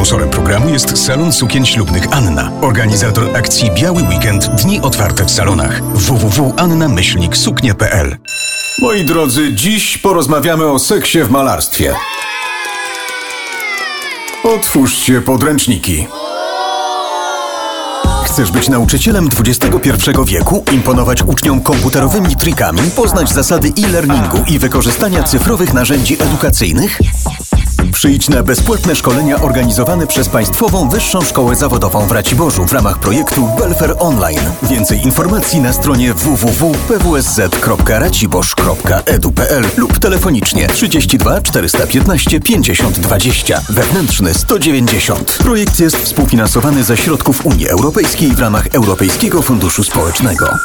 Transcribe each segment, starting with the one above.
Sponsorem programu jest Salon Sukien Ślubnych Anna, organizator akcji Biały Weekend Dni Otwarte w salonach www.anna-suknie.pl Moi drodzy, dziś porozmawiamy o seksie w malarstwie. Otwórzcie podręczniki. Chcesz być nauczycielem XXI wieku, imponować uczniom komputerowymi trikami, poznać zasady e-learningu i wykorzystania cyfrowych narzędzi edukacyjnych? Przyjdź na bezpłatne szkolenia organizowane przez Państwową Wyższą Szkołę Zawodową w Raciborzu w ramach projektu Welfare Online. Więcej informacji na stronie www.pwsz.raciborz.edu.pl lub telefonicznie 32 415 50 20 wewnętrzny 190. Projekt jest współfinansowany ze środków Unii Europejskiej w ramach Europejskiego Funduszu Społecznego.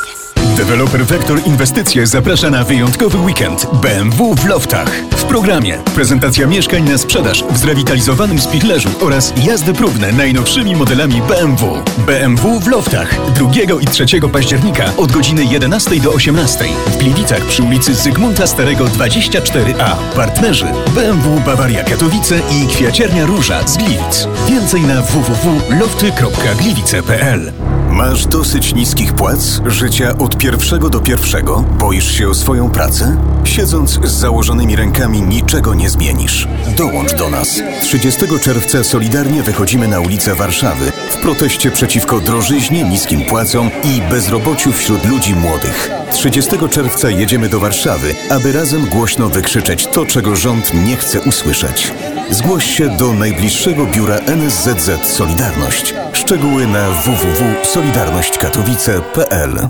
Deweloper Vector Inwestycje zaprasza na wyjątkowy weekend BMW w Loftach. W programie prezentacja mieszkań na sprzedaż w zrewitalizowanym Spichlerzu oraz jazdy próbne najnowszymi modelami BMW. BMW w Loftach 2 i 3 października od godziny 11 do 18 w Gliwicach przy ulicy Zygmunta Starego 24A. Partnerzy BMW Bawaria Katowice i Kwiaciernia Róża z Gliwic. Więcej na www.lofty.gliwice.pl Masz dosyć niskich płac, życia od pierwszego do pierwszego? Boisz się o swoją pracę? Siedząc z założonymi rękami niczego nie zmienisz. Dołącz do nas. 30 czerwca solidarnie wychodzimy na ulice Warszawy w proteście przeciwko drożyźnie, niskim płacom i bezrobociu wśród ludzi młodych. 30 czerwca jedziemy do Warszawy, aby razem głośno wykrzyczeć to, czego rząd nie chce usłyszeć. Zgłoś się do najbliższego biura NSZZ Solidarność. Szczegóły na www.solidarnośćkatowice.pl